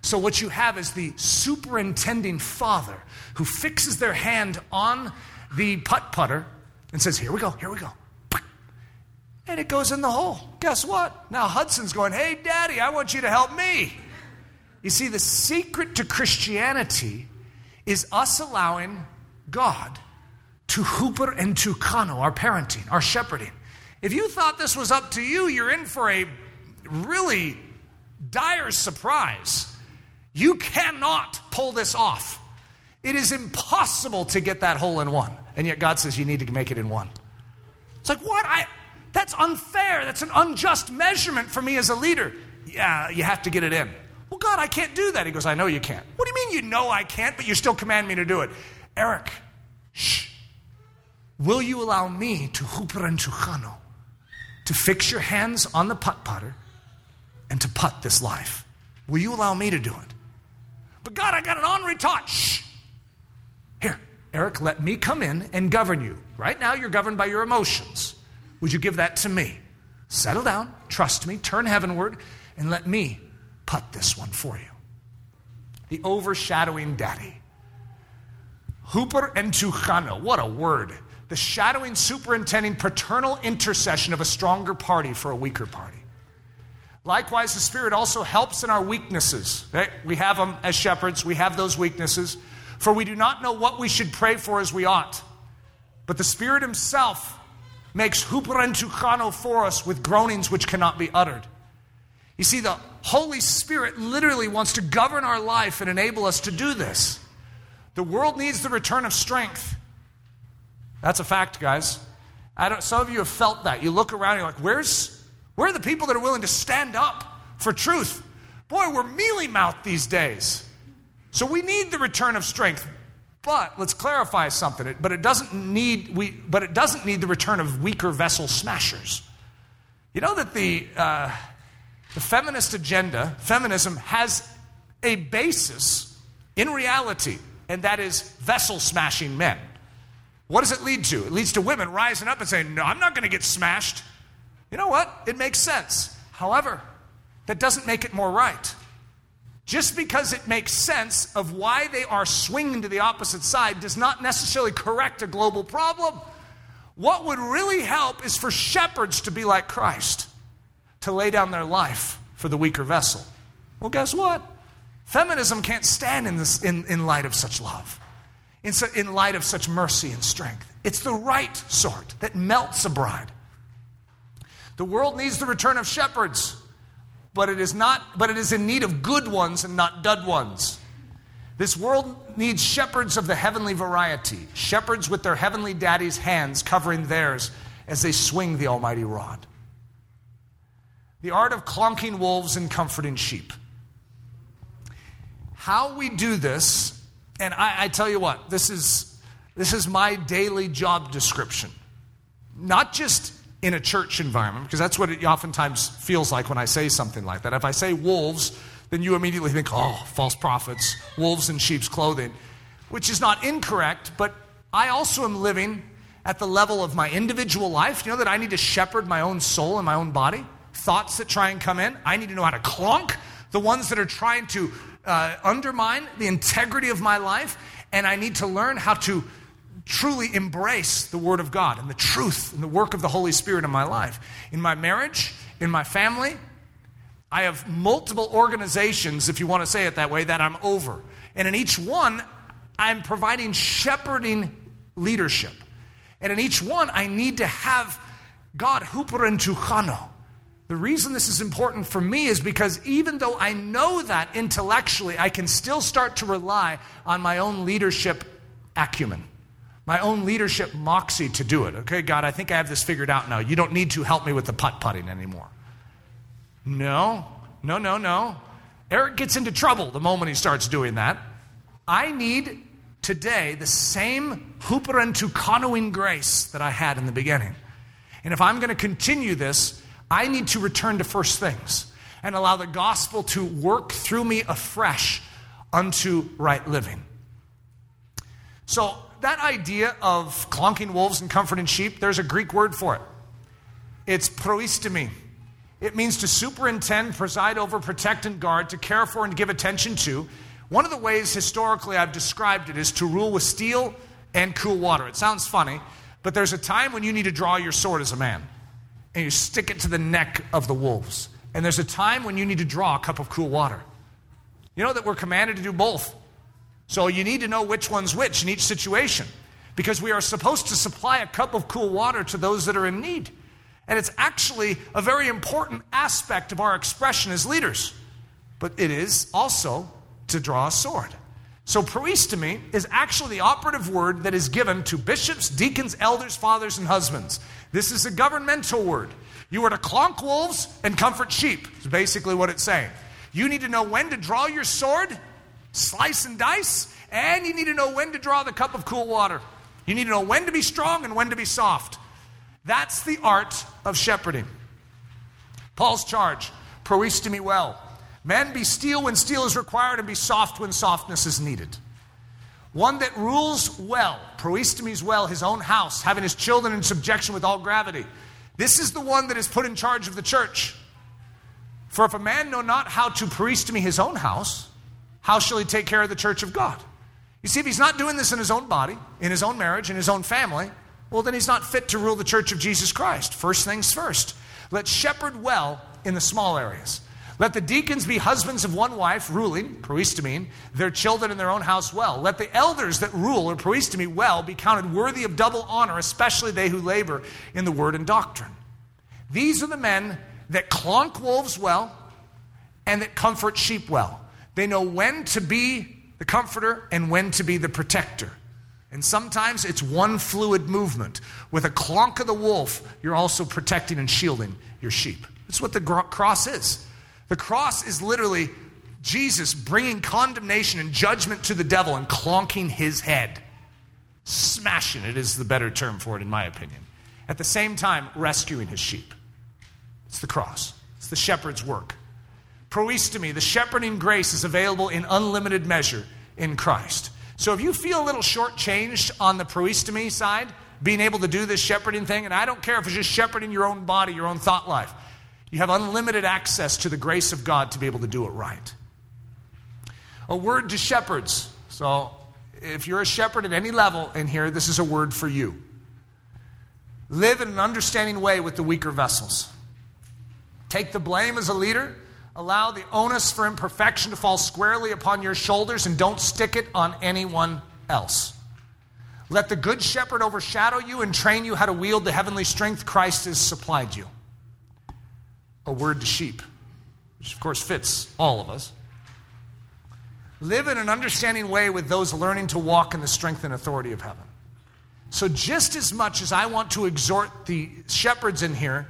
So, what you have is the superintending father who fixes their hand on the putt putter and says, Here we go, here we go and it goes in the hole. Guess what? Now Hudson's going, Hey, Daddy, I want you to help me. You see, the secret to Christianity is us allowing God to huperentuchano, our parenting, our shepherding. If you thought this was up to you, you're in for a really dire surprise. You cannot pull this off. It is impossible to get that hole in one. And yet God says you need to make it in one. It's like, what? I, that's unfair. That's an unjust measurement for me as a leader. Yeah, you have to get it in. Well, God, I can't do that. He goes, I know you can't. What do you mean you know I can't, but you still command me to do it? Eric, shh. Will you allow me to huperentuchano, to fix your hands on the putt putter and to putt this life? Will you allow me to do it? But God, I got an honorary tot. Shh. Here, Eric, let me come in and govern you. Right now, you're governed by your emotions. Would you give that to me? Settle down, trust me, turn heavenward, and let me put this one for you. The overshadowing daddy. huperentuchano, what a word. The shadowing, superintending, paternal intercession of a stronger party for a weaker party. Likewise, the Spirit also helps in our weaknesses. Right? We have them as shepherds, we have those weaknesses. For we do not know what we should pray for as we ought. But the Spirit Himself makes huperentuchano for us with groanings which cannot be uttered. You see, the Holy Spirit literally wants to govern our life and enable us to do this. The world needs the return of strength. That's a fact, guys. I don't, some of you have felt that. You look around, you're like, where's, where are the people that are willing to stand up for truth? Boy, we're mealy mouthed these days. So we need the return of strength. But let's clarify something. But it doesn't need we. But it doesn't need the return of weaker vessel smashers. You know that the uh, the feminist agenda, feminism, has a basis in reality, and that is vessel smashing men. What does it lead to? It leads to women rising up and saying, "No, I'm not going to get smashed." You know what? It makes sense. However, that doesn't make it more right. Just because it makes sense of why they are swinging to the opposite side does not necessarily correct a global problem. What would really help is for shepherds to be like Christ, to lay down their life for the weaker vessel. Well, guess what? Feminism can't stand in, this, in, in light of such love, in, in light of such mercy and strength. It's the right sort that melts a bride. The world needs the return of shepherds but it is not but it is in need of good ones and not dud ones This world needs shepherds of the heavenly variety, shepherds with their heavenly daddy's hands covering theirs as they swing the almighty rod. The art of clonking wolves and comforting sheep. How we do this, and I, I tell you what, this is, this is my daily job description. Not just in a church environment, because that's what it oftentimes feels like when I say something like that. If I say wolves, then you immediately think, oh, false prophets, wolves in sheep's clothing, which is not incorrect, but I also am living at the level of my individual life. You know that I need to shepherd my own soul and my own body? Thoughts that try and come in, I need to know how to clonk the ones that are trying to uh, undermine the integrity of my life, and I need to learn how to truly embrace the Word of God and the truth and the work of the Holy Spirit in my life. In my marriage, in my family, I have multiple organizations, if you want to say it that way, that I'm over. And in each one, I'm providing shepherding leadership. And in each one, I need to have God huperentuchano. The reason this is important for me is because even though I know that intellectually, I can still start to rely on my own leadership acumen, my own leadership moxie to do it. Okay, God, I think I have this figured out now. You don't need to help me with the putt putting anymore. No, no, no, no. Eric gets into trouble the moment he starts doing that. I need today the same huperentuchanoing grace that I had in the beginning. And if I'm going to continue this, I need to return to first things and allow the gospel to work through me afresh unto right living. So, that idea of clonking wolves and comforting sheep, there's a Greek word for it. It's proistemi. It means to superintend, preside over, protect, and guard, to care for, and give attention to. One of the ways historically I've described it is to rule with steel and cool water. It sounds funny, but there's a time when you need to draw your sword as a man and you stick it to the neck of the wolves. And there's a time when you need to draw a cup of cool water. You know that we're commanded to do both. So you need to know which one's which in each situation because we are supposed to supply a cup of cool water to those that are in need. And it's actually a very important aspect of our expression as leaders. But it is also to draw a sword. So, proistemi is actually the operative word that is given to bishops, deacons, elders, fathers, and husbands. This is a governmental word. You are to clonk wolves and comfort sheep, is basically what it's saying. You need to know when to draw your sword, slice and dice, and you need to know when to draw the cup of cool water. You need to know when to be strong and when to be soft. That's the art of shepherding. Paul's charge proistemi well. Men, be steel when steel is required, and be soft when softness is needed. One that rules well, proistemes well, his own house, having his children in subjection with all gravity. This is the one that is put in charge of the church. For if a man know not how to proistemi his own house, how shall he take care of the church of God? You see, if he's not doing this in his own body, in his own marriage, in his own family, well, then he's not fit to rule the church of Jesus Christ. First things first. Let's shepherd well in the small areas. Let the deacons be husbands of one wife, ruling, proistamine, their children in their own house well. Let the elders that rule or proistami well be counted worthy of double honor, especially they who labor in the word and doctrine. These are the men that clonk wolves well and that comfort sheep well. They know when to be the comforter and when to be the protector. And sometimes it's one fluid movement. With a clonk of the wolf, you're also protecting and shielding your sheep. That's what the cross is. The cross is literally Jesus bringing condemnation and judgment to the devil and clonking his head. Smashing it is the better term for it, in my opinion. At the same time, rescuing his sheep. It's the cross, it's the shepherd's work. Proistemi, the shepherding grace, is available in unlimited measure in Christ. So if you feel a little shortchanged on the proistemi side, being able to do this shepherding thing, and I don't care if it's just shepherding your own body, your own thought life, you have unlimited access to the grace of God to be able to do it right. A word to shepherds. So, if you're a shepherd at any level in here, this is a word for you. Live in an understanding way with the weaker vessels. Take the blame as a leader. Allow the onus for imperfection to fall squarely upon your shoulders and don't stick it on anyone else. Let the good shepherd overshadow you and train you how to wield the heavenly strength Christ has supplied you a word to sheep, which of course fits all of us. live in an understanding way with those learning to walk in the strength and authority of heaven. So, just as much as I want to exhort the shepherds in here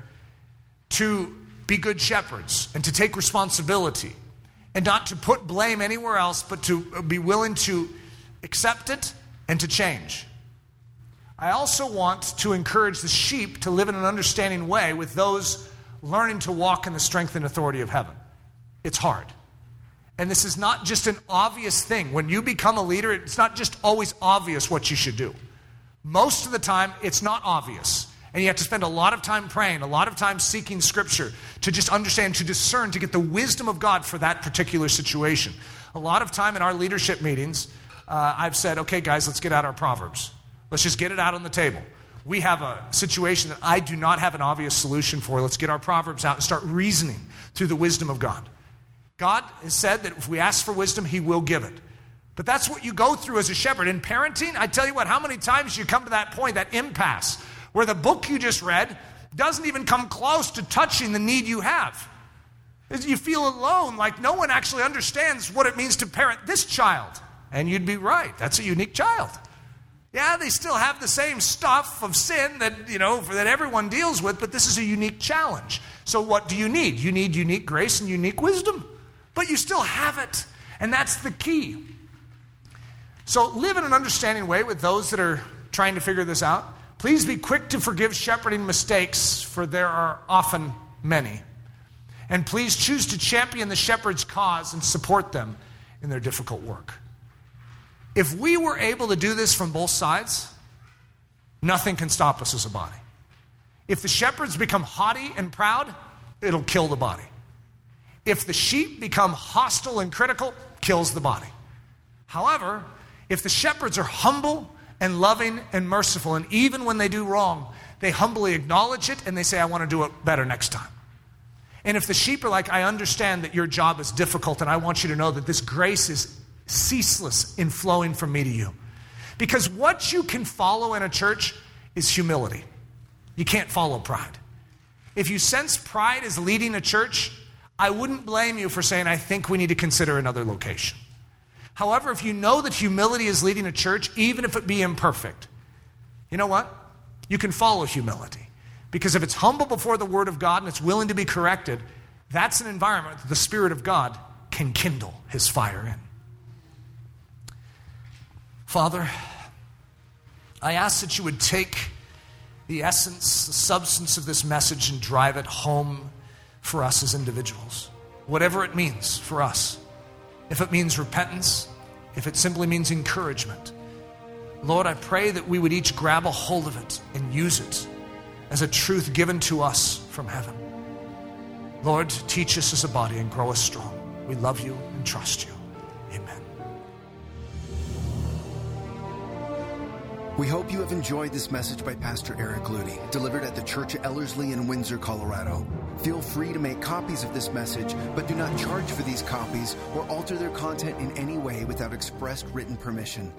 to be good shepherds and to take responsibility and not to put blame anywhere else, but to be willing to accept it and to change. I also want to encourage the sheep to live in an understanding way with those learning to walk in the strength and authority of heaven. It's hard. And this is not just an obvious thing. When you become a leader, it's not just always obvious what you should do. Most of the time, it's not obvious. And you have to spend a lot of time praying, a lot of time seeking scripture to just understand, to discern, to get the wisdom of God for that particular situation. A lot of time in our leadership meetings, uh, I've said, okay, guys, let's get out our Proverbs. Let's just get it out on the table. We have a situation that I do not have an obvious solution for. Let's get our Proverbs out and start reasoning through the wisdom of God. God has said that if we ask for wisdom, He will give it. But that's what you go through as a shepherd. In parenting, I tell you what, how many times you come to that point, that impasse, where the book you just read doesn't even come close to touching the need you have. You feel alone, like no one actually understands what it means to parent this child. And you'd be right, that's a unique child. Yeah, they still have the same stuff of sin that, you know, that everyone deals with, but this is a unique challenge. So what do you need? You need unique grace and unique wisdom. But you still have it. And that's the key. So live in an understanding way with those that are trying to figure this out. Please be quick to forgive shepherding mistakes, for there are often many. And please choose to champion the shepherd's cause and support them in their difficult work. If we were able to do this from both sides, nothing can stop us as a body. If the shepherds become haughty and proud, it'll kill the body. If the sheep become hostile and critical, kills the body. However, if the shepherds are humble and loving and merciful, and even when they do wrong, they humbly acknowledge it and they say, I want to do it better next time. And if the sheep are like, I understand that your job is difficult and I want you to know that this grace is ceaseless in flowing from me to you. Because what you can follow in a church is humility. You can't follow pride. If you sense pride is leading a church, I wouldn't blame you for saying, I think we need to consider another location. However, if you know that humility is leading a church, even if it be imperfect, you know what? You can follow humility. Because if it's humble before the Word of God and it's willing to be corrected, that's an environment that the Spirit of God can kindle His fire in. Father, I ask that you would take the essence, the substance of this message and drive it home for us as individuals, whatever it means for us. If it means repentance, if it simply means encouragement, Lord, I pray that we would each grab a hold of it and use it as a truth given to us from heaven. Lord, teach us as a body and grow us strong. We love you and trust you. Amen. We hope you have enjoyed this message by Pastor Eric Ludy, delivered at the Church of Ellerslie in Windsor, Colorado. Feel free to make copies of this message, but do not charge for these copies or alter their content in any way without expressed written permission.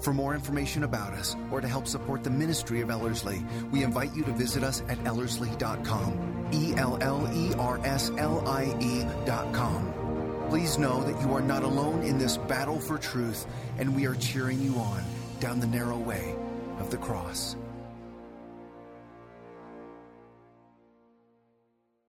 For more information about us or to help support the ministry of Ellerslie, we invite you to visit us at ellerslie.com. E L L E R S L I E.com. Please know that you are not alone in this battle for truth, and we are cheering you on down the narrow way of the cross.